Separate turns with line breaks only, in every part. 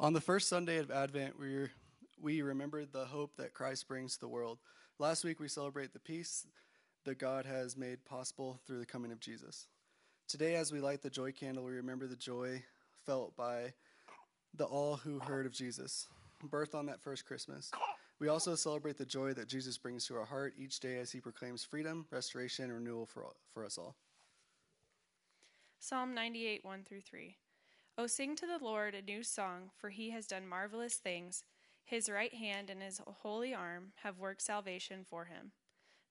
On the first Sunday of Advent, we, we remember the hope that Christ brings to the world. Last week, we celebrate the peace that God has made possible through the coming of Jesus. Today, as we light the joy candle, we remember the joy felt by the all who heard of Jesus, birth on that first Christmas. We also celebrate the joy that Jesus brings to our heart each day as he proclaims freedom, restoration, and renewal for, all, for us all.
Psalm 98, 1 through 3. O sing to the Lord a new song, for he has done marvelous things. His right hand and his holy arm have worked salvation for him.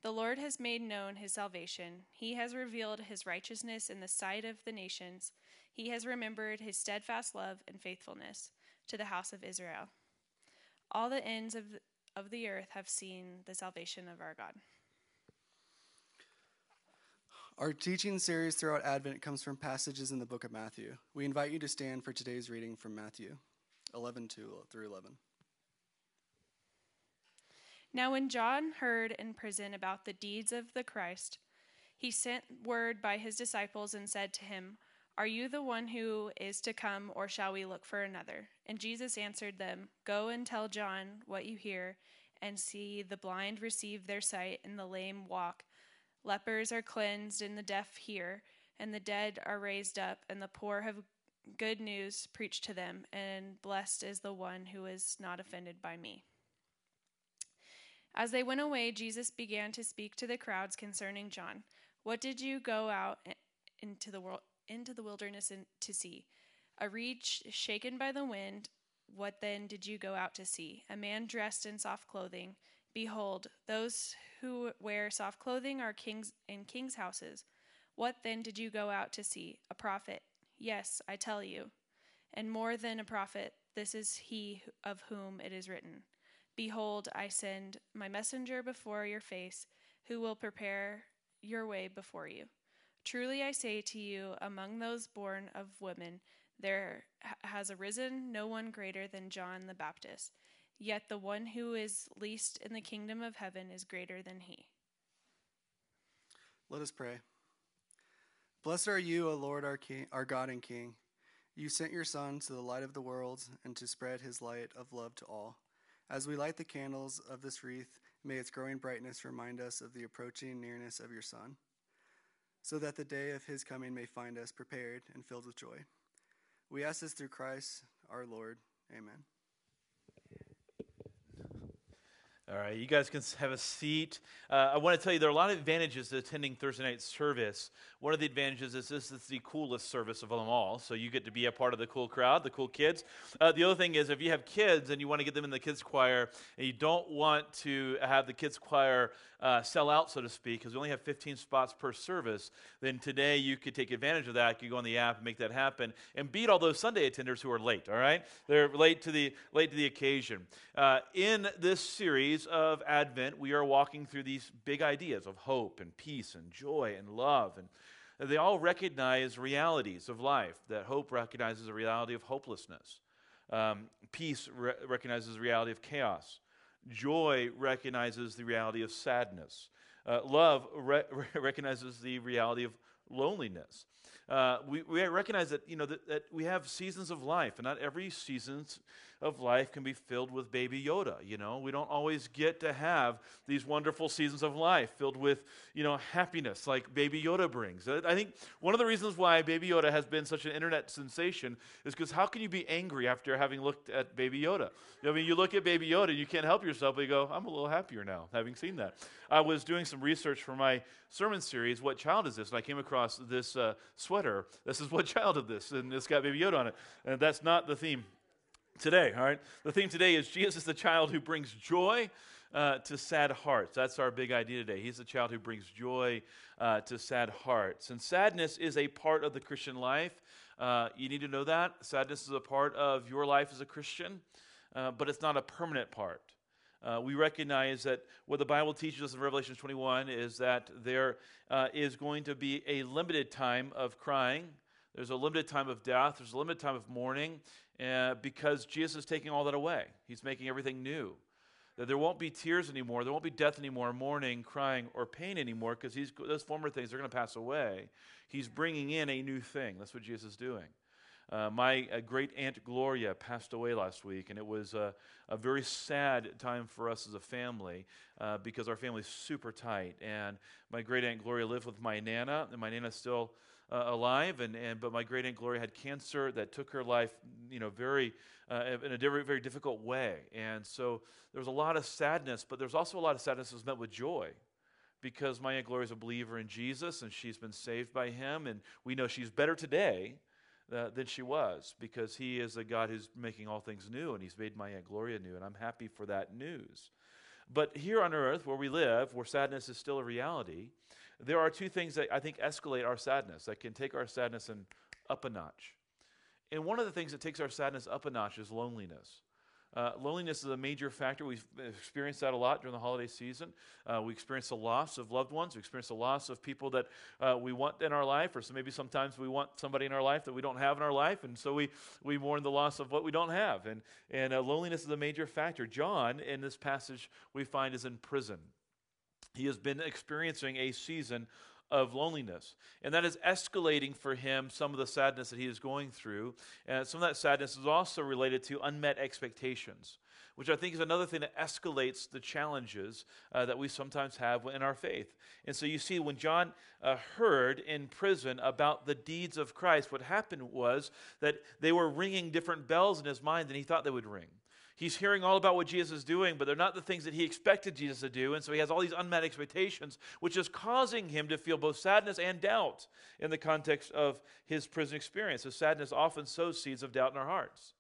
The Lord has made known his salvation. He has revealed his righteousness in the sight of the nations. He has remembered his steadfast love and faithfulness to the house of Israel. All the ends of the, of the earth have seen the salvation of our God.
Our teaching series throughout Advent comes from passages in the book of Matthew. We invite you to stand for today's reading from Matthew 11 through 11.
Now, when John heard in prison about the deeds of the Christ, he sent word by his disciples and said to him, Are you the one who is to come, or shall we look for another? And Jesus answered them, Go and tell John what you hear and see the blind receive their sight and the lame walk Lepers are cleansed, and the deaf hear, and the dead are raised up, and the poor have good news preached to them, and blessed is the one who is not offended by me. As they went away, Jesus began to speak to the crowds concerning John. What did you go out into the world into the wilderness to see? A reed shaken by the wind. What then did you go out to see? A man dressed in soft clothing. Behold, those who wear soft clothing are kings in kings' houses. What then did you go out to see? A prophet. Yes, I tell you. And more than a prophet, this is he of whom it is written Behold, I send my messenger before your face, who will prepare your way before you. Truly I say to you, among those born of women, there has arisen no one greater than John the Baptist. Yet the one who is least in the kingdom of heaven is greater than he.
Let us pray. Blessed are you, O Lord, our, King, our God and King. You sent your Son to the light of the world and to spread his light of love to all. As we light the candles of this wreath, may its growing brightness remind us of the approaching nearness of your Son, so that the day of his coming may find us prepared and filled with joy. We ask this through Christ our Lord. Amen.
All right, you guys can have a seat. Uh, I want to tell you there are a lot of advantages to attending Thursday night service. One of the advantages is this is the coolest service of them all, so you get to be a part of the cool crowd, the cool kids. Uh, the other thing is if you have kids and you want to get them in the kids choir, and you don't want to have the kids choir uh, sell out, so to speak, because we only have 15 spots per service, then today you could take advantage of that. You could go on the app and make that happen, and beat all those Sunday attenders who are late. All right, they're late to the late to the occasion. Uh, in this series of Advent, we are walking through these big ideas of hope and peace and joy and love. And they all recognize realities of life. That hope recognizes the reality of hopelessness, um, peace re- recognizes the reality of chaos, joy recognizes the reality of sadness, uh, love re- recognizes the reality of loneliness. Uh, we, we recognize that, you know, that, that we have seasons of life, and not every season of life can be filled with baby Yoda. You know, we don't always get to have these wonderful seasons of life filled with, you know, happiness like baby Yoda brings. I think one of the reasons why baby Yoda has been such an internet sensation is because how can you be angry after having looked at baby Yoda? I mean, you look at baby Yoda, you can't help yourself, but you go, I'm a little happier now having seen that. I was doing some research for my sermon series, What Child Is This? And I came across this uh, sweater. This is What Child Is This? And it's got baby Yoda on it. And that's not the theme today, all right? The theme today is Jesus is the child who brings joy uh, to sad hearts. That's our big idea today. He's the child who brings joy uh, to sad hearts. And sadness is a part of the Christian life. Uh, you need to know that. Sadness is a part of your life as a Christian, uh, but it's not a permanent part. Uh, we recognize that what the Bible teaches us in Revelation 21 is that there uh, is going to be a limited time of crying. There's a limited time of death. There's a limited time of mourning uh, because Jesus is taking all that away. He's making everything new. That there won't be tears anymore. There won't be death anymore, mourning, crying, or pain anymore because those former things are going to pass away. He's bringing in a new thing. That's what Jesus is doing. Uh, my uh, great aunt Gloria passed away last week, and it was a, a very sad time for us as a family uh, because our family's super tight. And my great aunt Gloria lived with my nana, and my nana's still uh, alive, and, and but my great aunt Gloria had cancer that took her life, you know, very uh, in a very very difficult way. And so there was a lot of sadness, but there's also a lot of sadness that was met with joy because my Aunt Gloria is a believer in Jesus and she's been saved by him. And we know she's better today uh, than she was because he is a God who's making all things new and he's made my Aunt Gloria new. And I'm happy for that news. But here on earth, where we live, where sadness is still a reality, there are two things that I think escalate our sadness, that can take our sadness and up a notch. And one of the things that takes our sadness up a notch is loneliness. Uh, loneliness is a major factor. We've experienced that a lot during the holiday season. Uh, we experience the loss of loved ones. We experience the loss of people that uh, we want in our life, or so maybe sometimes we want somebody in our life that we don't have in our life, and so we, we mourn the loss of what we don't have. And, and uh, loneliness is a major factor. John, in this passage, we find is in prison. He has been experiencing a season of loneliness. And that is escalating for him some of the sadness that he is going through. And some of that sadness is also related to unmet expectations, which I think is another thing that escalates the challenges uh, that we sometimes have in our faith. And so you see, when John uh, heard in prison about the deeds of Christ, what happened was that they were ringing different bells in his mind than he thought they would ring. He's hearing all about what Jesus is doing, but they're not the things that he expected Jesus to do. And so he has all these unmet expectations, which is causing him to feel both sadness and doubt in the context of his prison experience. So sadness often sows seeds of doubt in our hearts.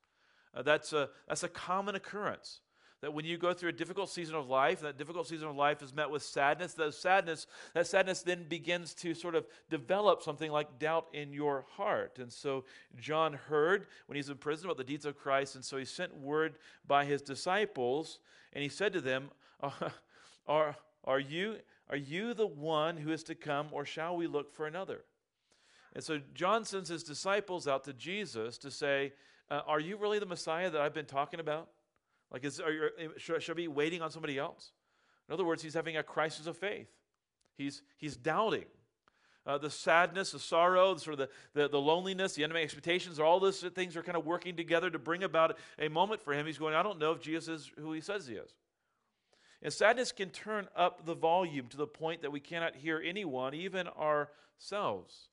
Uh, that's, a, that's a common occurrence that when you go through a difficult season of life, that difficult season of life is met with sadness. That sadness, that sadness then begins to sort of develop something like doubt in your heart. And so John heard when he's in prison about the deeds of Christ, and so he sent word by his disciples, and he said to them, "Are are you are you the one who is to come, or shall we look for another?" And so John sends his disciples out to Jesus to say, uh, "Are you really the Messiah that I've been talking about?" Like, is, are you, should, should I be waiting on somebody else? In other words, he's having a crisis of faith. He's, he's doubting. Uh, the sadness, the sorrow, the, sort of the, the, the loneliness, the enemy expectations, all those things are kind of working together to bring about a moment for him. He's going, I don't know if Jesus is who he says he is. And sadness can turn up the volume to the point that we cannot hear anyone, even ourselves.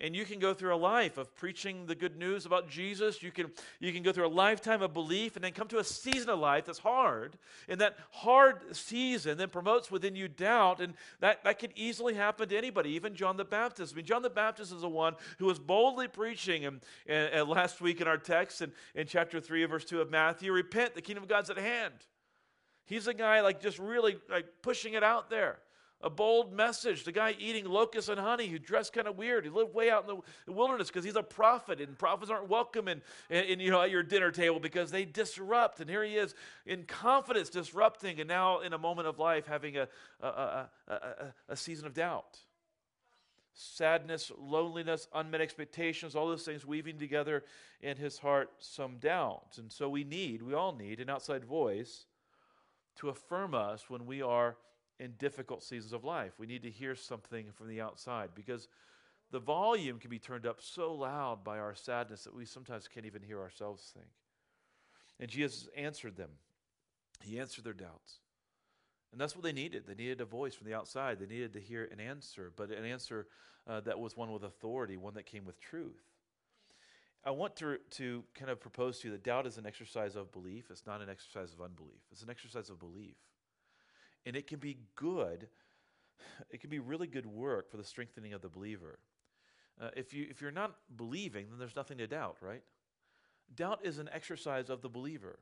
And you can go through a life of preaching the good news about Jesus. You can, you can go through a lifetime of belief and then come to a season of life that's hard. And that hard season then promotes within you doubt. And that, that can easily happen to anybody, even John the Baptist. I mean, John the Baptist is the one who was boldly preaching. And, and, and last week in our text in, in chapter 3 verse 2 of Matthew, repent, the kingdom of God's at hand. He's a guy like just really like pushing it out there a bold message. The guy eating locusts and honey who dressed kind of weird. He lived way out in the wilderness because he's a prophet, and prophets aren't welcome in, in, in, you know, at your dinner table because they disrupt. And here he is in confidence disrupting, and now in a moment of life having a, a, a, a, a season of doubt. Sadness, loneliness, unmet expectations, all those things weaving together in his heart some doubt. And so we need, we all need an outside voice to affirm us when we are in difficult seasons of life. We need to hear something from the outside because the volume can be turned up so loud by our sadness that we sometimes can't even hear ourselves think. And Jesus answered them, He answered their doubts. And that's what they needed. They needed a voice from the outside. They needed to hear an answer, but an answer uh, that was one with authority, one that came with truth. I want to, to kind of propose to you that doubt is an exercise of belief. It's not an exercise of unbelief, it's an exercise of belief. And it can be good, it can be really good work for the strengthening of the believer. Uh, if, you, if you're not believing, then there's nothing to doubt, right? Doubt is an exercise of the believer.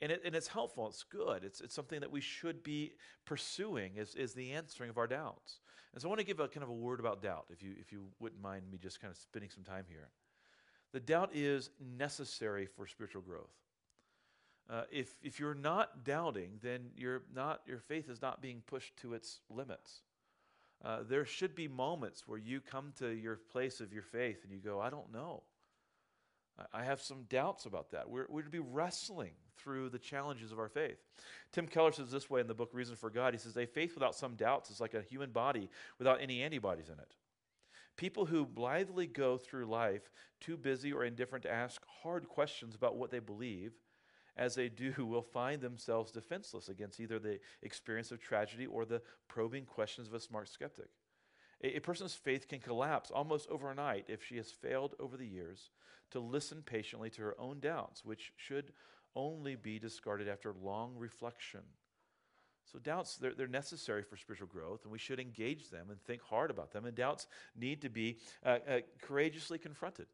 And, it, and it's helpful, it's good, it's, it's something that we should be pursuing, is, is the answering of our doubts. And so I want to give a kind of a word about doubt, if you, if you wouldn't mind me just kind of spending some time here. The doubt is necessary for spiritual growth. Uh, if, if you're not doubting, then you're not, your faith is not being pushed to its limits. Uh, there should be moments where you come to your place of your faith and you go, I don't know. I, I have some doubts about that. We're, we're to be wrestling through the challenges of our faith. Tim Keller says this way in the book Reason for God. He says, A faith without some doubts is like a human body without any antibodies in it. People who blithely go through life too busy or indifferent to ask hard questions about what they believe, as they do, will find themselves defenseless against either the experience of tragedy or the probing questions of a smart skeptic. A, a person's faith can collapse almost overnight if she has failed over the years to listen patiently to her own doubts, which should only be discarded after long reflection. So, doubts, they're, they're necessary for spiritual growth, and we should engage them and think hard about them. And doubts need to be uh, uh, courageously confronted.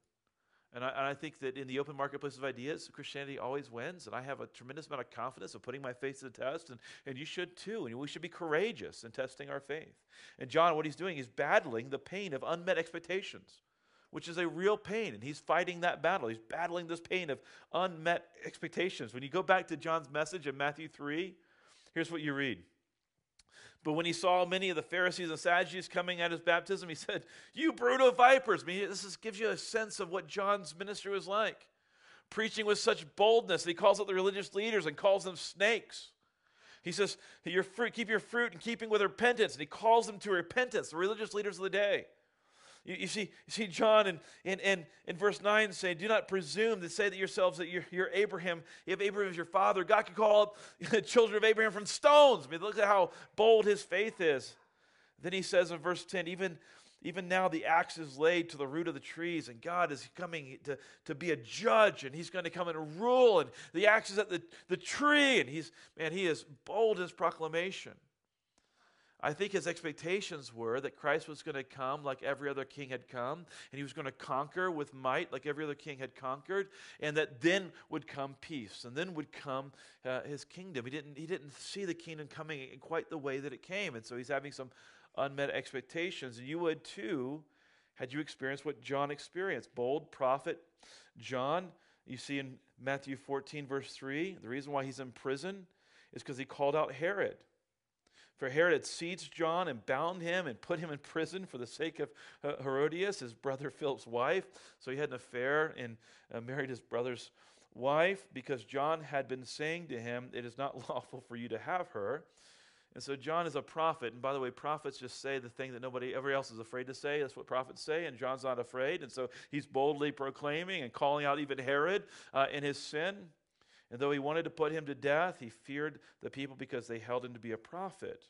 And I, and I, think that in the open marketplace of ideas, Christianity always wins. And I have a tremendous amount of confidence of putting my faith to the test. And, and you should too. And we should be courageous in testing our faith. And John, what he's doing is battling the pain of unmet expectations, which is a real pain. And he's fighting that battle. He's battling this pain of unmet expectations. When you go back to John's message in Matthew 3, here's what you read. But when he saw many of the Pharisees and Sadducees coming at his baptism, he said, You of vipers. I mean, this is, gives you a sense of what John's ministry was like. Preaching with such boldness that he calls out the religious leaders and calls them snakes. He says, your fruit, Keep your fruit in keeping with repentance. And he calls them to repentance, the religious leaders of the day. You, you, see, you see John in, in, in, in verse 9 saying, Do not presume to say that yourselves that you're, you're Abraham. If Abraham is your father, God could call up the children of Abraham from stones. I mean, look at how bold his faith is. Then he says in verse 10, even, even now the axe is laid to the root of the trees, and God is coming to, to be a judge, and he's going to come and rule, and the axe is at the, the tree, and he's, man, he is bold in his proclamation. I think his expectations were that Christ was going to come like every other king had come, and he was going to conquer with might like every other king had conquered, and that then would come peace, and then would come uh, his kingdom. He didn't, he didn't see the kingdom coming in quite the way that it came, and so he's having some unmet expectations. And you would too, had you experienced what John experienced. Bold prophet John, you see in Matthew 14, verse 3, the reason why he's in prison is because he called out Herod. For Herod had seized John and bound him and put him in prison for the sake of Herodias, his brother Philip's wife. So he had an affair and uh, married his brother's wife because John had been saying to him, It is not lawful for you to have her. And so John is a prophet. And by the way, prophets just say the thing that nobody ever else is afraid to say. That's what prophets say. And John's not afraid. And so he's boldly proclaiming and calling out even Herod uh, in his sin. And though he wanted to put him to death, he feared the people because they held him to be a prophet.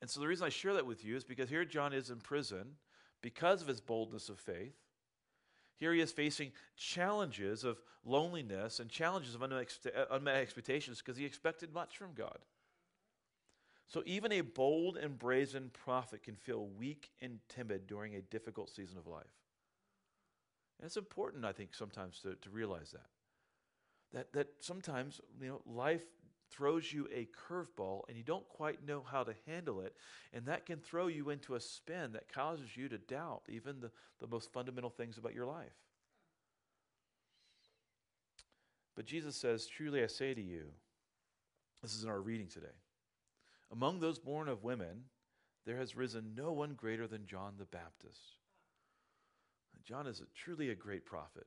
And so the reason I share that with you is because here John is in prison because of his boldness of faith. Here he is facing challenges of loneliness and challenges of unmet expectations because he expected much from God. So even a bold and brazen prophet can feel weak and timid during a difficult season of life. And it's important, I think, sometimes to, to realize that that, that sometimes you know, life throws you a curveball and you don't quite know how to handle it. And that can throw you into a spin that causes you to doubt even the, the most fundamental things about your life. But Jesus says, Truly I say to you, this is in our reading today, among those born of women, there has risen no one greater than John the Baptist. John is a, truly a great prophet.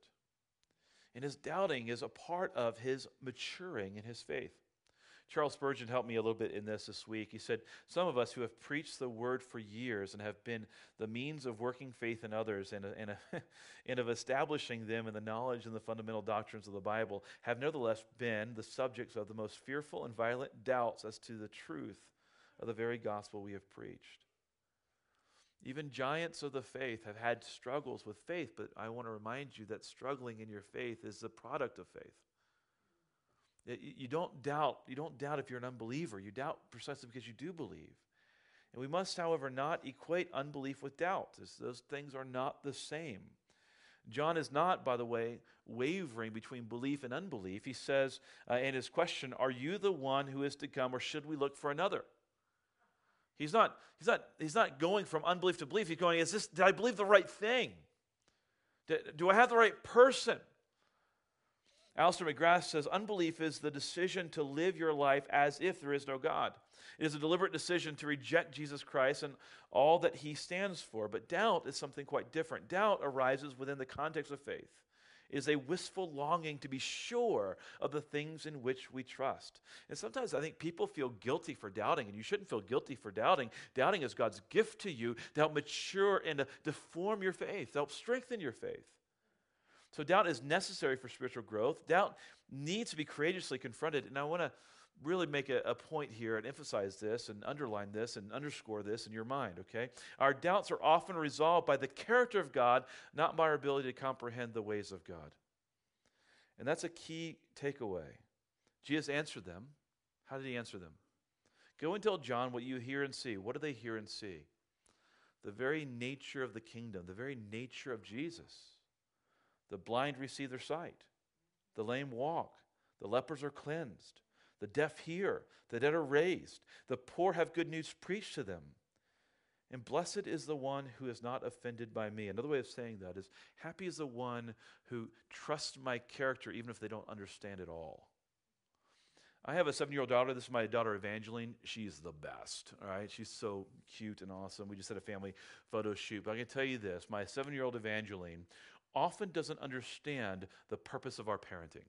And his doubting is a part of his maturing in his faith. Charles Spurgeon helped me a little bit in this this week. He said, Some of us who have preached the word for years and have been the means of working faith in others and, and, and of establishing them in the knowledge and the fundamental doctrines of the Bible have nevertheless been the subjects of the most fearful and violent doubts as to the truth of the very gospel we have preached. Even giants of the faith have had struggles with faith, but I want to remind you that struggling in your faith is the product of faith. You don't doubt, you don't doubt if you're an unbeliever. You doubt precisely because you do believe. And we must, however, not equate unbelief with doubt. Those things are not the same. John is not, by the way, wavering between belief and unbelief. He says uh, in his question, Are you the one who is to come, or should we look for another? He's not, he's not, he's not going from unbelief to belief. He's going, is this, did I believe the right thing? Did, do I have the right person? Alister McGrath says unbelief is the decision to live your life as if there is no God. It is a deliberate decision to reject Jesus Christ and all that he stands for. But doubt is something quite different. Doubt arises within the context of faith. Is a wistful longing to be sure of the things in which we trust. And sometimes I think people feel guilty for doubting, and you shouldn't feel guilty for doubting. Doubting is God's gift to you to help mature and to, to form your faith, to help strengthen your faith. So, doubt is necessary for spiritual growth. Doubt needs to be courageously confronted. And I want to really make a, a, point here and emphasize this and underline this and underscore this in your mind, okay? Our doubts are often resolved by the character of God, not by our ability to comprehend the ways of God. And that's a key takeaway. Jesus answered them. How did he answer them? Go and tell John what you hear and see. What do they hear and see? The very nature of the kingdom, the very nature of Jesus. The blind receive their sight, the lame walk, the lepers are cleansed the deaf hear, the dead are raised, the poor have good news preached to them. And blessed is the one who is not offended by me. Another way of saying that is happy is the one who trusts my character even if they don't understand it all. I have a seven year old daughter. This is my daughter Evangeline. She's the best. All right. She's so cute and awesome. We just had a family photo shoot. But I can tell you this my seven year old Evangeline often doesn't understand the purpose of our parenting.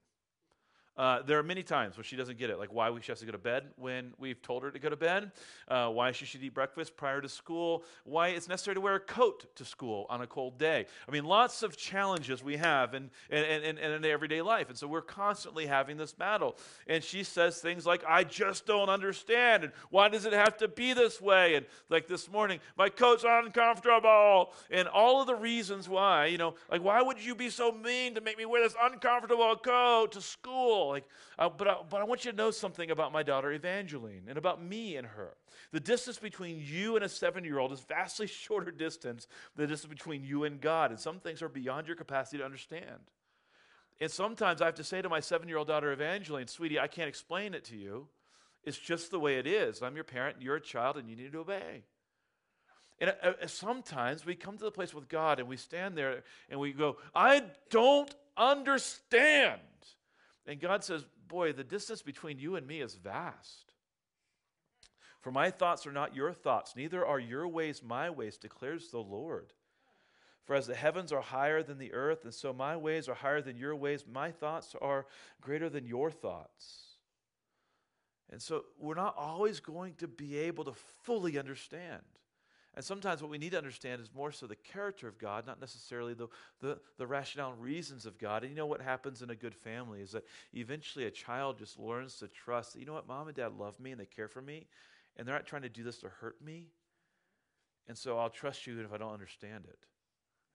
Uh, there are many times where she doesn't get it, like why she has to go to bed when we've told her to go to bed, uh, why she should eat breakfast prior to school, why it's necessary to wear a coat to school on a cold day. I mean, lots of challenges we have in, in, in, in everyday life. And so we're constantly having this battle. And she says things like, I just don't understand. And why does it have to be this way? And like this morning, my coat's uncomfortable. And all of the reasons why, you know, like, why would you be so mean to make me wear this uncomfortable coat to school? Like, uh, but, I, but I want you to know something about my daughter Evangeline and about me and her. The distance between you and a seven year old is vastly shorter distance than the distance between you and God. And some things are beyond your capacity to understand. And sometimes I have to say to my seven year old daughter Evangeline, sweetie, I can't explain it to you. It's just the way it is. I'm your parent, you're a child, and you need to obey. And uh, uh, sometimes we come to the place with God and we stand there and we go, I don't understand. And God says, Boy, the distance between you and me is vast. For my thoughts are not your thoughts, neither are your ways my ways, declares the Lord. For as the heavens are higher than the earth, and so my ways are higher than your ways, my thoughts are greater than your thoughts. And so we're not always going to be able to fully understand. And sometimes what we need to understand is more so the character of God, not necessarily the, the, the rationale and reasons of God. And you know what happens in a good family is that eventually a child just learns to trust that, you know what, mom and dad love me and they care for me, and they're not trying to do this to hurt me. And so I'll trust you even if I don't understand it.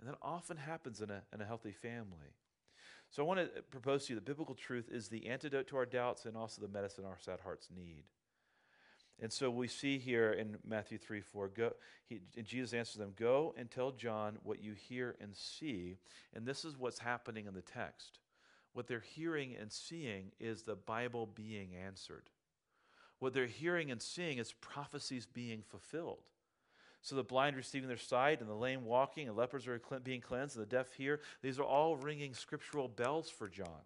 And that often happens in a, in a healthy family. So I want to propose to you that biblical truth is the antidote to our doubts and also the medicine our sad hearts need. And so we see here in Matthew 3 4, go, he, Jesus answers them, Go and tell John what you hear and see. And this is what's happening in the text. What they're hearing and seeing is the Bible being answered. What they're hearing and seeing is prophecies being fulfilled. So the blind receiving their sight, and the lame walking, and lepers are being cleansed, and the deaf hear. These are all ringing scriptural bells for John.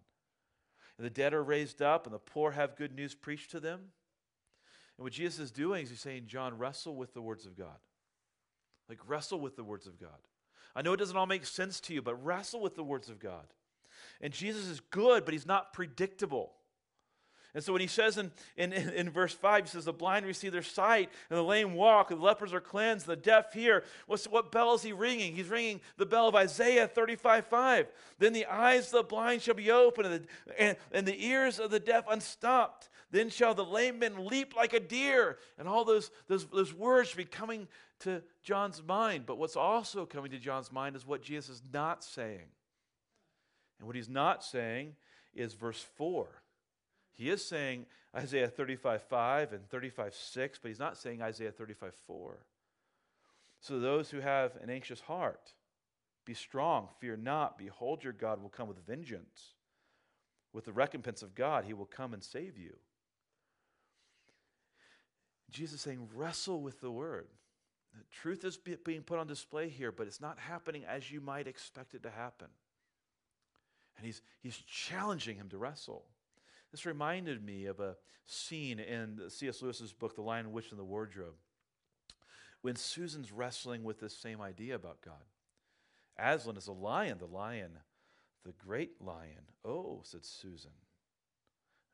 And the dead are raised up, and the poor have good news preached to them. And what Jesus is doing is he's saying, John, wrestle with the words of God. Like, wrestle with the words of God. I know it doesn't all make sense to you, but wrestle with the words of God. And Jesus is good, but he's not predictable. And so when he says in, in, in verse 5, he says, The blind receive their sight, and the lame walk, and the lepers are cleansed, the deaf hear. What's, what bell is he ringing? He's ringing the bell of Isaiah 35 5. Then the eyes of the blind shall be opened, and the, and, and the ears of the deaf unstopped. Then shall the lame men leap like a deer. And all those, those, those words should be coming to John's mind. But what's also coming to John's mind is what Jesus is not saying. And what he's not saying is verse 4. He is saying Isaiah 35 5 and 35 6, but he's not saying Isaiah 35 4. So those who have an anxious heart, be strong, fear not. Behold, your God will come with vengeance. With the recompense of God, he will come and save you. Jesus is saying, wrestle with the word. The truth is being put on display here, but it's not happening as you might expect it to happen. And he's, he's challenging him to wrestle. This reminded me of a scene in C.S. Lewis's book, The Lion, Witch, and the Wardrobe, when Susan's wrestling with this same idea about God. Aslan is a lion. The lion the great lion. Oh, said Susan.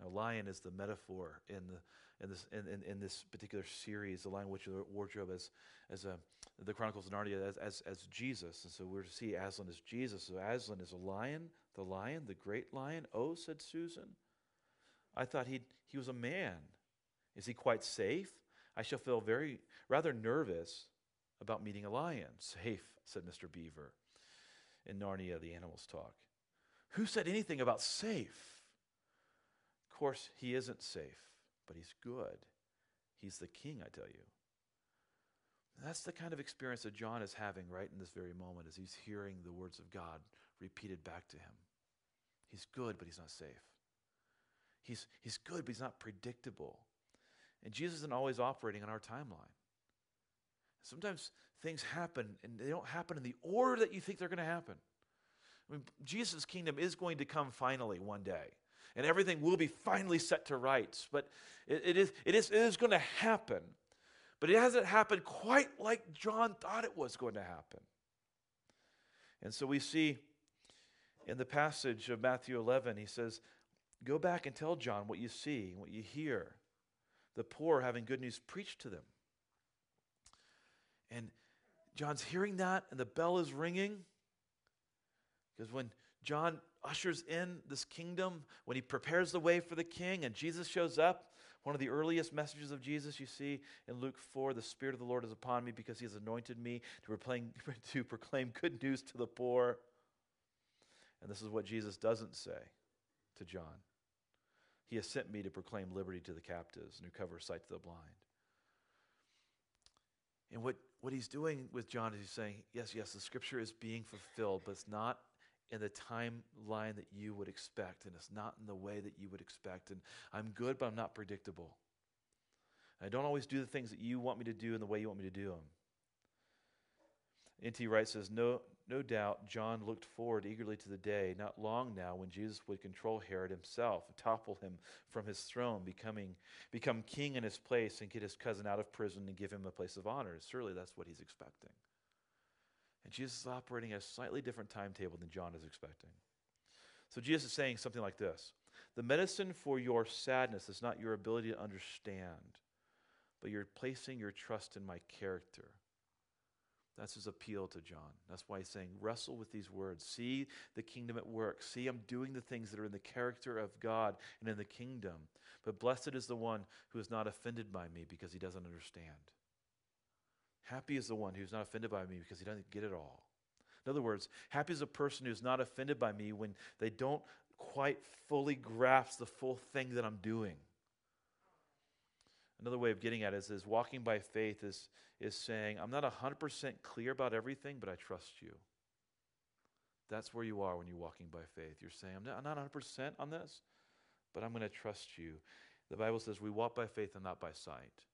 Now, lion is the metaphor in the in this in, in, in this particular series, the lion, witch the wardrobe as as a, the Chronicles of Narnia as, as as Jesus, and so we're to see Aslan as Jesus. So Aslan is a lion, the lion, the great lion. Oh, said Susan. I thought he he was a man. Is he quite safe? I shall feel very rather nervous about meeting a lion. Safe, said Mr. Beaver. In Narnia, the animals talk. Who said anything about safe? Of course, he isn't safe, but he's good. He's the king, I tell you. And that's the kind of experience that John is having right in this very moment as he's hearing the words of God repeated back to him. He's good, but he's not safe. He's, he's good, but he's not predictable. And Jesus isn't always operating on our timeline. Sometimes things happen and they don't happen in the order that you think they're going to happen. I mean, Jesus' kingdom is going to come finally one day, and everything will be finally set to rights. But it, it, is, it, is, it is going to happen. But it hasn't happened quite like John thought it was going to happen. And so we see in the passage of Matthew 11, he says, Go back and tell John what you see, what you hear. The poor having good news preached to them. And John's hearing that, and the bell is ringing. Because when John ushers in this kingdom, when he prepares the way for the king, and Jesus shows up, one of the earliest messages of Jesus you see in Luke 4 the Spirit of the Lord is upon me because he has anointed me to proclaim, to proclaim good news to the poor. And this is what Jesus doesn't say to John He has sent me to proclaim liberty to the captives and recover sight to the blind. And what, what he's doing with John is he's saying, yes, yes, the scripture is being fulfilled, but it's not in the timeline that you would expect, and it's not in the way that you would expect. And I'm good, but I'm not predictable. I don't always do the things that you want me to do in the way you want me to do them. N.T. Wright says, no, no doubt John looked forward eagerly to the day, not long now, when Jesus would control Herod himself, topple him from his throne, becoming, become king in his place, and get his cousin out of prison and give him a place of honor. Surely that's what he's expecting. And Jesus is operating a slightly different timetable than John is expecting. So Jesus is saying something like this The medicine for your sadness is not your ability to understand, but you're placing your trust in my character. That's his appeal to John. That's why he's saying, wrestle with these words. See the kingdom at work. See, I'm doing the things that are in the character of God and in the kingdom. But blessed is the one who is not offended by me because he doesn't understand. Happy is the one who's not offended by me because he doesn't get it all. In other words, happy is a person who's not offended by me when they don't quite fully grasp the full thing that I'm doing. Another way of getting at it is, is walking by faith is, is saying, I'm not 100% clear about everything, but I trust you. That's where you are when you're walking by faith. You're saying, I'm not, I'm not 100% on this, but I'm going to trust you. The Bible says we walk by faith and not by sight.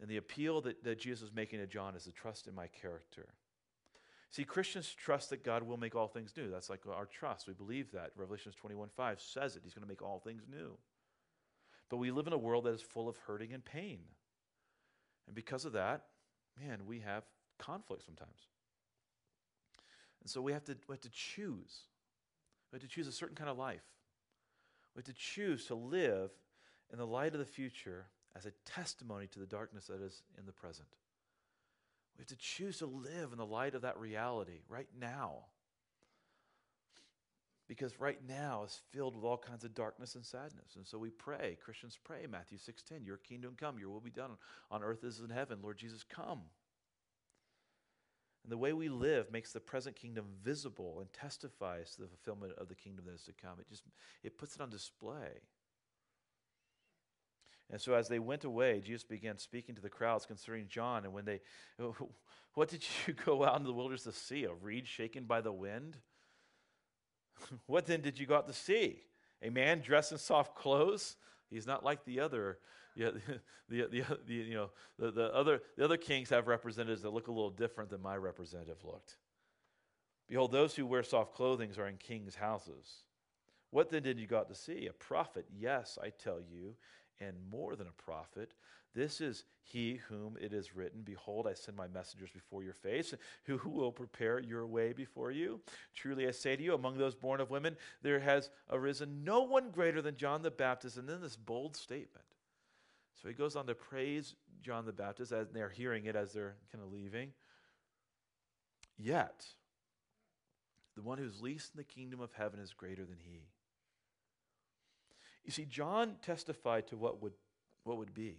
And the appeal that, that Jesus is making to John is to trust in my character. See, Christians trust that God will make all things new. That's like our trust. We believe that. Revelations 21 5 says it. He's going to make all things new. But we live in a world that is full of hurting and pain. And because of that, man, we have conflict sometimes. And so we have to, we have to choose. We have to choose a certain kind of life. We have to choose to live in the light of the future as a testimony to the darkness that is in the present. We have to choose to live in the light of that reality right now. Because right now is filled with all kinds of darkness and sadness. And so we pray, Christians pray, Matthew 6:10, your kingdom come, your will be done on earth as in heaven. Lord Jesus, come. And the way we live makes the present kingdom visible and testifies to the fulfillment of the kingdom that is to come. It just it puts it on display. And so as they went away, Jesus began speaking to the crowds concerning John. And when they, what did you go out into the wilderness to see? A reed shaken by the wind? what then did you go out to see? A man dressed in soft clothes? He's not like the other. Yeah, the, the, the, you know, the, the, other, the other kings have representatives that look a little different than my representative looked. Behold, those who wear soft clothing are in kings' houses. What then did you go out to see? A prophet, yes, I tell you. And more than a prophet. This is he whom it is written, Behold, I send my messengers before your face, who, will prepare your way before you. Truly I say to you, among those born of women, there has arisen no one greater than John the Baptist. And then this bold statement. So he goes on to praise John the Baptist as they're hearing it as they're kind of leaving. Yet, the one who's least in the kingdom of heaven is greater than he. You see, John testified to what would, what would be.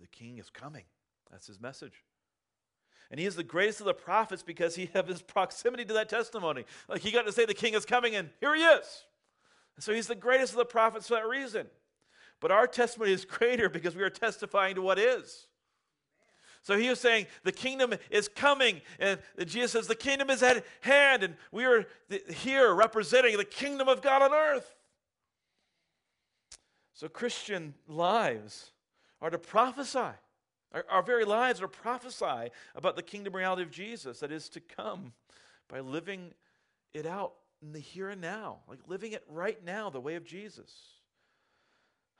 The king is coming. That's his message. And he is the greatest of the prophets because he has his proximity to that testimony. Like he got to say the king is coming, and here he is. And so he's the greatest of the prophets for that reason. But our testimony is greater because we are testifying to what is. So he was saying, The kingdom is coming. And Jesus says, The kingdom is at hand. And we are here representing the kingdom of God on earth. So Christian lives are to prophesy. Our, our very lives are to prophesy about the kingdom reality of Jesus that is to come by living it out in the here and now, like living it right now, the way of Jesus.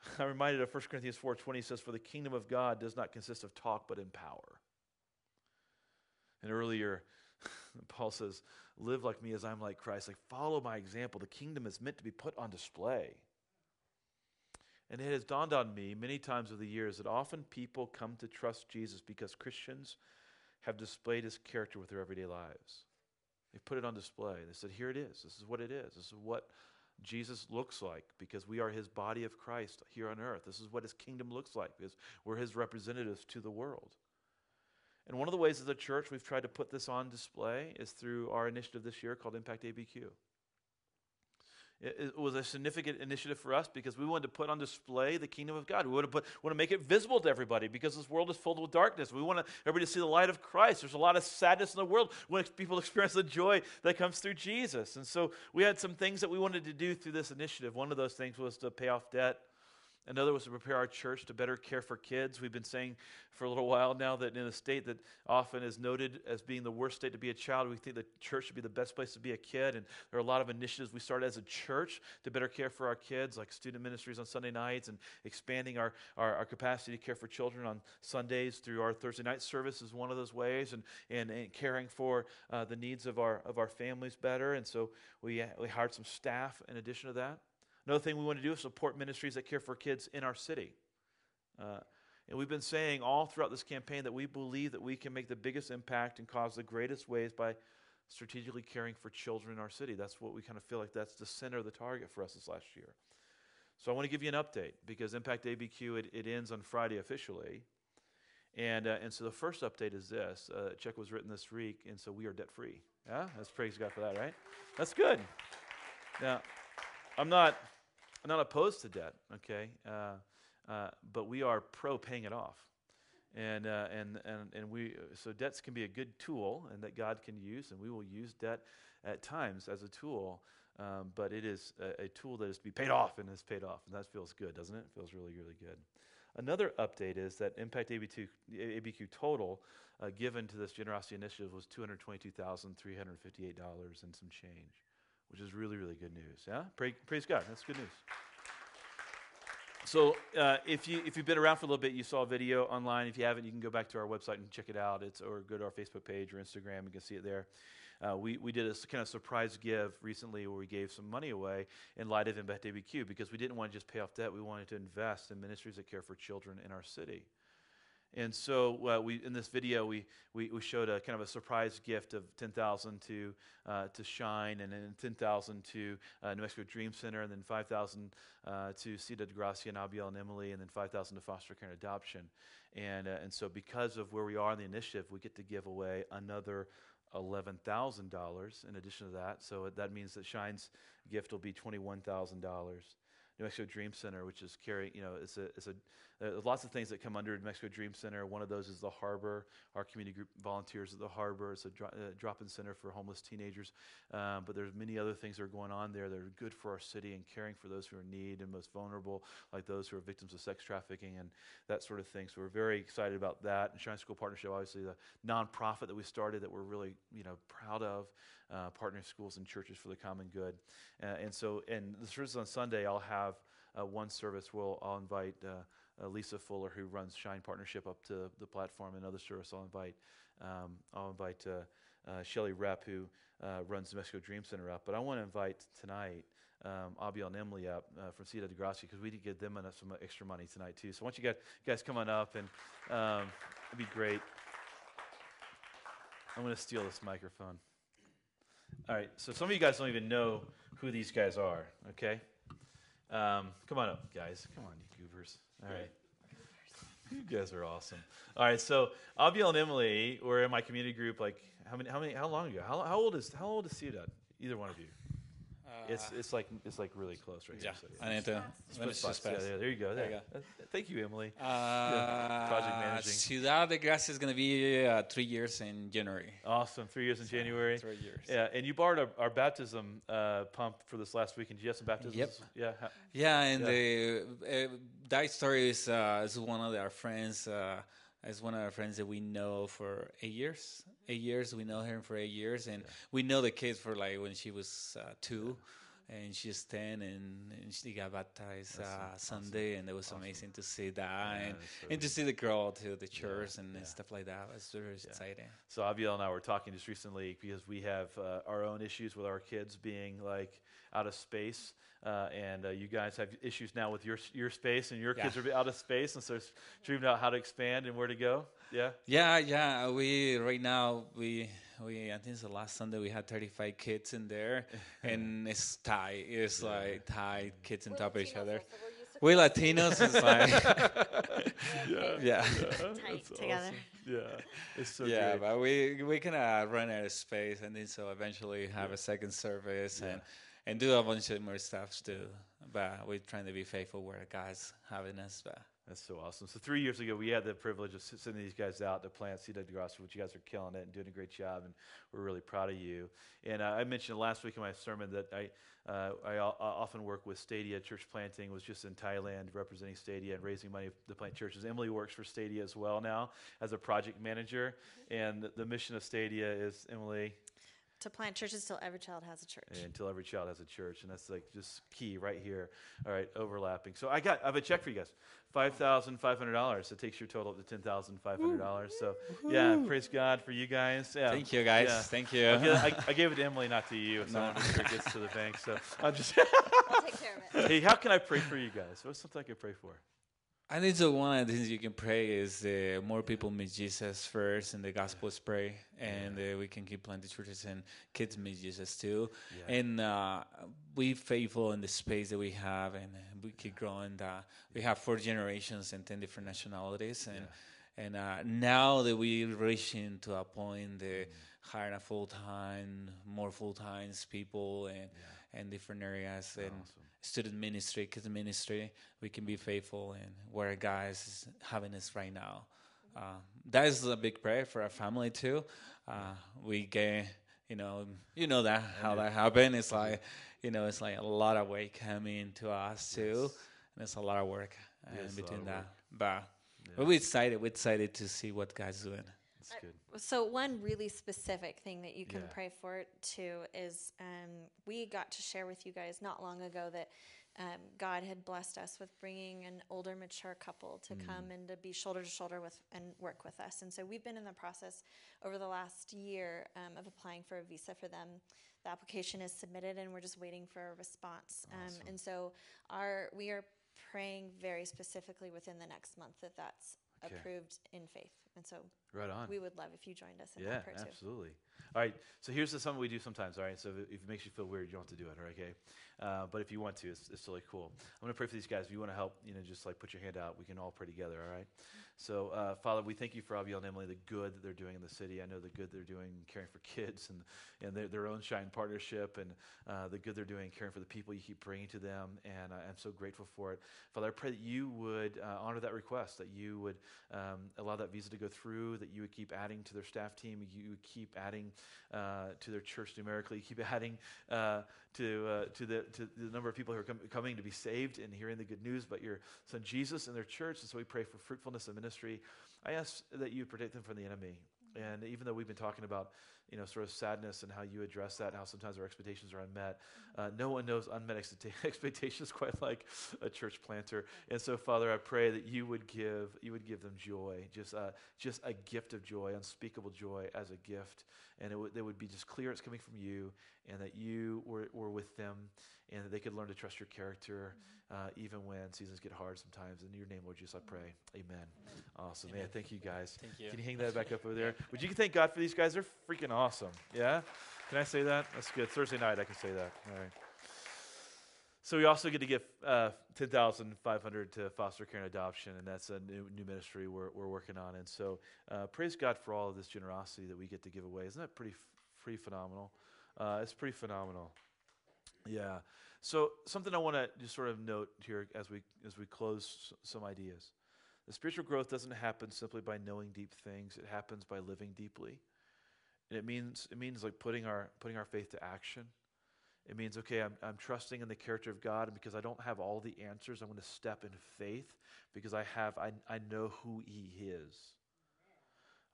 I'm reminded of 1 Corinthians 4.20 says, For the kingdom of God does not consist of talk, but in power. And earlier, Paul says, Live like me as I'm like Christ. Like, follow my example. The kingdom is meant to be put on display. And it has dawned on me many times over the years that often people come to trust Jesus because Christians have displayed his character with their everyday lives. They've put it on display. They said, Here it is. This is what it is. This is what Jesus looks like because we are his body of Christ here on earth. This is what his kingdom looks like because we're his representatives to the world. And one of the ways as a church we've tried to put this on display is through our initiative this year called Impact ABQ. It, was a significant initiative for us because we wanted to put on display the kingdom of God. We want to put, want to make it visible to everybody because this world is filled with darkness. We want everybody to see the light of Christ. There's a lot of sadness in the world when people experience the joy that comes through Jesus. And so we had some things that we wanted to do through this initiative. One of those things was to pay off debt. Another was to prepare our church to better care for kids. We've been saying for a little while now that in a state that often is noted as being the worst state to be a child, we think the church should be the best place to be a kid. And there are a lot of initiatives we started as a church to better care for our kids, like student ministries on Sunday nights and expanding our, our, our capacity to care for children on Sundays through our Thursday night service is one of those ways, and, and, and caring for uh, the needs of our, of our families better. And so we, we hired some staff in addition to that. Another thing we want to do is support ministries that care for kids in our city. Uh, and we've been saying all throughout this campaign that we believe that we can make the biggest impact and cause the greatest waves by strategically caring for children in our city. That's what we kind of feel like that's the center of the target for us this last year. So I want to give you an update because Impact ABQ, it, it ends on Friday officially. And, uh, and so the first update is this. Uh, check was written this week, and so we are debt free. Yeah? Let's praise God for that, right? That's good. Now, I'm not I'm not opposed to debt, okay? Uh, uh, but we are pro paying it off. And, uh, and, and, and we, so debts can be a good tool and that God can use, and we will use debt at times as a tool, um, but it is a, a, tool that is to be paid off and is paid off. And that feels good, doesn't it? It feels really, really good. Another update is that Impact ABQ, total uh, given to this generosity initiative was $222,358 and some change which is really, really good news. Yeah? Pray, praise God. That's good news. So, uh, if you if you've been around for a little bit, you saw a video online. If you haven't, you can go back to our website and check it out. It's or go to our Facebook page or Instagram. You can see it there. Uh, we, we did a kind of surprise give recently where we gave some money away in light of Impact ABQ because we didn't want to just pay off debt. We wanted to invest in ministries that care for children in our city. And so uh, we, in this video, we, we, we, showed a kind of a surprise gift of 10000 to uh, to Shine, and then 10000 to uh, New Mexico Dream Center, and then 5000 uh, to Ciudad de Gracia and Abiel and Emily, and then 5000 to Foster Care and Adoption. And, uh, and so because of where we are in the initiative, we get to give away another $11,000 in addition to that. So that means that Shine's gift will be $21,000. New Mexico Dream Center, which is carrying, you know, it's a, it's a uh, lots of things that come under New Mexico Dream Center. One of those is the harbor. Our community group volunteers at the harbor. It's a dro- uh, drop-in center for homeless teenagers. Um, but there's many other things that are going on there that are good for our city and caring for those who are in need and most vulnerable, like those who are victims of sex trafficking and that sort of thing. So we're very excited about that. And Shine School Partnership, obviously, the nonprofit that we started that we're really, you know, proud of, uh, schools and churches for the common good. Uh, and so, and the service on Sunday, I'll have uh, one service. We'll I'll invite. Uh, uh, Lisa Fuller, who runs Shine Partnership, up to the platform, and other service. I'll invite um, I'll invite uh, Shelly Rep, who runs the Mexico Dream Center, up. But I want to invite tonight um, Abiel and Emily up uh, from Ciudad de Gracia because we did give them enough, some extra money tonight too. So why don't you guys, guys come on up and um, it'd be great. I'm going to steal this microphone. All right, so some of you guys don't even know who these guys are, okay? Um, come on up, guys. Come on, you goobers. All right. You guys are awesome. All right, so Abiel and Emily were in my community group like how many how many how long ago? How, how old is how old is Ciudad? Either one of you. It's it's like it's like really close right
yeah,
here. so
I need to. When it's
Spots.
just
Yeah, yeah, there you go.
There you
There. Uh, Thank you, Emily.
Uh,
project managing.
Ciudad de Gracia is going to be uh, three years in January.
Awesome. Three years in January.
Three years.
Yeah, and you borrowed our, our baptism uh, pump for this last weekend. Did you have some baptisms?
Yep.
Yeah.
Yeah, and
Yeah.
The, uh, that story is, uh, is one of our friends. Is one of our friends that we know for eight years. Eight years. We know her for eight years, and we know the kids for like when she was uh, two. And she's ten, and, and she got baptized uh, Sunday, and it was amazing to see that, and,
that's so
and to see the girl to the church and,
yeah.
stuff like that. It was very exciting.
So Abiel and I were talking just recently because we have uh, our own issues with our kids being like out of space, uh, and uh, you guys have issues now with your your space, and your kids are out of space, and so it's dreaming out how to expand and where to go. Yeah.
Yeah, yeah. We right now we we I think it's the last Sunday we had 35 kids in there, and it's tight. It's like tight kids on top of each other. We Latinos is like yeah.
tight together.
Yeah. It's so
yeah,
great.
but we we kind of run out of space, and then so eventually have a second service and and do a bunch of more stuff too. But we're trying to be faithful where God's having us. But
That's so awesome. So three years ago, we had the privilege of sending these guys out to plant de Gracia, which you guys are killing it and doing a great job, and we're really proud of you. And uh, I mentioned last week in my sermon that I uh, I I often work with Stadia Church Planting. Was just in Thailand representing Stadia and raising money to plant churches. Emily works for Stadia as well now as a project manager, and the mission of Stadia is Emily
To plant churches till every child has a church.
until every child has a church, and that's like just key right here. All right, overlapping. So I got I have a check for you guys, five thousand five hundred dollars. It takes your total up to ten thousand five hundred dollars. So yeah, praise God for you guys. Yeah,
thank you guys.
Yeah.
Thank you.
I, I, I gave it to Emily, not to you. So I want to make sure it gets to the bank. So I'm just.
I'll take care of it.
hey, how can I pray for you guys? What's something I can pray for?
I think so. One of the things you can pray is uh, more people meet Jesus first, and the gospel spread, and uh, we can keep planting churches and kids meet Jesus too.
Yeah.
And uh, we faithful in the space that we have, and we keep growing. That we have four generations and ten different nationalities, and and uh, now that we're reaching to a point that hiring a full time, more full times people, and and different areas, and student ministry, kids ministry, we can be faithful and where God is having us right now. Uh, that is a big prayer for our family too. Uh, we get, you know, you know that how that happened. It's like, you know, it's like a lot of weight coming to us too, and it's a lot of work uh,
is
in between that. But, but we're excited. We're excited to see what God's doing.
That's good.
So one really specific thing that you can
Yeah.
pray for too is um, we got to share with you guys not long ago that um, God had blessed us with bringing an older, mature couple to
Mm.
come and to be shoulder to shoulder with and work with us. And so we've been in the process over the last year um, of applying for a visa for them. The application is submitted, and we're just waiting for a response. Um, and so our we are praying very specifically within the next month that that's
Okay.
approved in faith. And so
Right on.
we would love if you joined us in
Yeah,
that prayer too.
absolutely. All right. So here's the, something we do sometimes. All right. So if, it makes you feel weird, you don't have to do it. all right, Okay. Uh, but if you want to, it's, it's really cool. I'm going to pray for these guys. If you want to help, you know, just like put your hand out. We can all pray together. All right. So uh, Father, we thank you for Abiel and Emily, the good that they're doing in the city. I know the good they're doing caring for kids and and their, their own Shine partnership, and uh, the good they're doing caring for the people you keep bringing to them. And uh, I'm so grateful for it. Father, I pray that you would uh, honor that request, that you would um, allow that visa to go through, that you would keep adding to their staff team, you would keep adding uh, to their church numerically, you keep adding uh, to uh, to the to the number of people who are com- coming to be saved and hearing the good news about your son Jesus and their church. And so we pray for fruitfulness of ministry. I ask that you protect them from the enemy. And even though we've been talking about you know, sort of sadness and how you address that and how sometimes our expectations are unmet. Uh, no one knows unmet ex- expectations quite like a church planter. And so, Father, I pray that you would give you would give them joy, just uh, just a gift of joy, unspeakable joy as a gift, and it, w- it would be just clear it's coming from you, and that you were, were with them, and that they could learn to trust your character, uh, even when seasons get hard sometimes. In your name, Lord Jesus, I pray. Amen. Awesome, man. Thank you, guys.
Thank you.
Can you hang that back up over there? Would you thank God for these guys? They're freaking awesome. Yeah? Can I say that? That's good. Thursday night, I can say that. All right. So we also get to give uh, ten thousand five hundred to foster care and adoption, and that's a new, new ministry we're, we're working on. And so uh, praise God for all of this generosity that we get to give away. Isn't that pretty pretty phenomenal? Uh, it's pretty phenomenal. Yeah. So something I want to just sort of note here as we as we close s- some ideas. The spiritual growth doesn't happen simply by knowing deep things. It happens by living deeply. And it means it means like putting our putting our faith to action. It means okay, I'm I'm trusting in the character of God, and because I don't have all the answers, I'm going to step in faith because I have I I know who He is.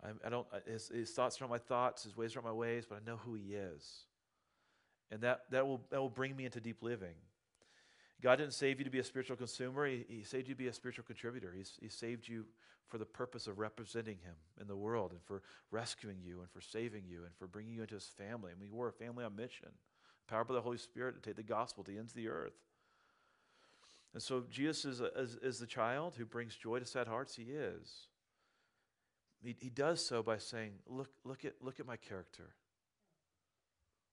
I, I don't his, his thoughts are not my thoughts, His ways are not my ways, but I know who He is, and that that will that will bring me into deep living. God didn't save you to be a spiritual consumer. He, he saved you to be a spiritual contributor. He's, he saved you for the purpose of representing Him in the world and for rescuing you and for saving you and for bringing you into His family. Mean, we were a family on mission, powered by the Holy Spirit to take the gospel to the ends of the earth. And so Jesus is, a, is, is the child who brings joy to sad hearts. He is. He, he does so by saying, look, look, at, look at my character.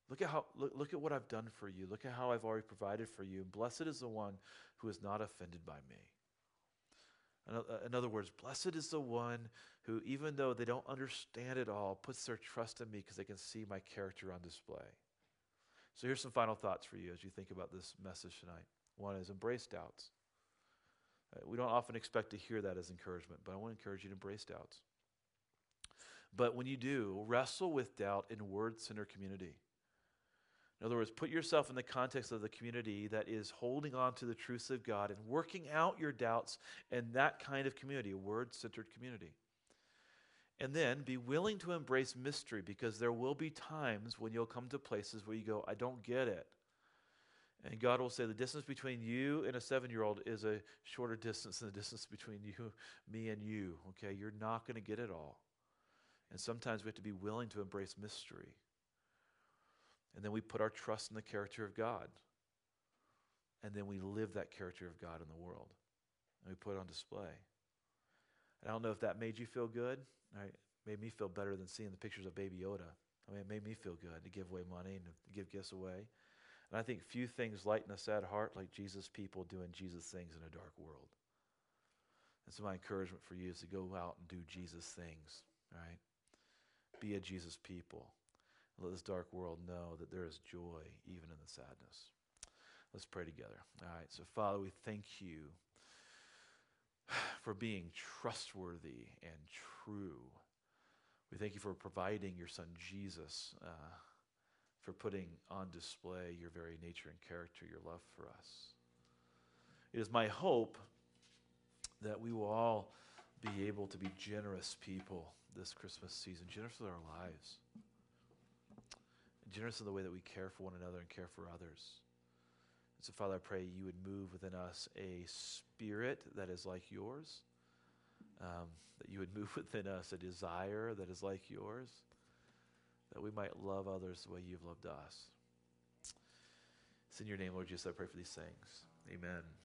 Look at how look, look at what I've done for you. Look at how I've already provided for you. Blessed is the one who is not offended by me. In, other words, blessed is the one who, even though they don't understand it all, puts their trust in me because they can see my character on display. So here's some final thoughts for you as you think about this message tonight. One is embrace doubts. Uh, we don't often expect to hear that as encouragement, but I want to encourage you to embrace doubts. But when you do, wrestle with doubt in word centered community. In other words, put yourself in the context of the community that is holding on to the truths of God and working out your doubts in that kind of community, a word centered community. And then be willing to embrace mystery because there will be times when you'll come to places where you go, I don't get it. And God will say, the distance between you and a seven year old is a shorter distance than the distance between you, me, and you. Okay, you're not going to get it all. And sometimes we have to be willing to embrace mystery. And then we put our trust in the character of God. And then we live that character of God in the world. And we put it on display. And I don't know if that made you feel good. Right? Made me feel better than seeing the pictures of Baby Yoda. I mean, it made me feel good to give away money and to give gifts away. And I think few things lighten a sad heart like Jesus' people doing Jesus things in a dark world. And so my encouragement for you is to go out and do Jesus things, right? Be a Jesus people. Let this dark world know that there is joy even in the sadness. Let's pray together. All right. So, Father, we thank you for being trustworthy and true. We thank you for providing your son Jesus, uh, for putting on display your very nature and character, your love for us. It is my hope that we will all be able to be generous people this Christmas season, generous with our lives generous in the way that we care for one another and care for others. And so, Father, I pray you would move within us a spirit that is like yours, um, that you would move within us a desire that is like yours, that we might love others the way you've loved us. It's in your name, Lord Jesus, I pray for these things. Amen.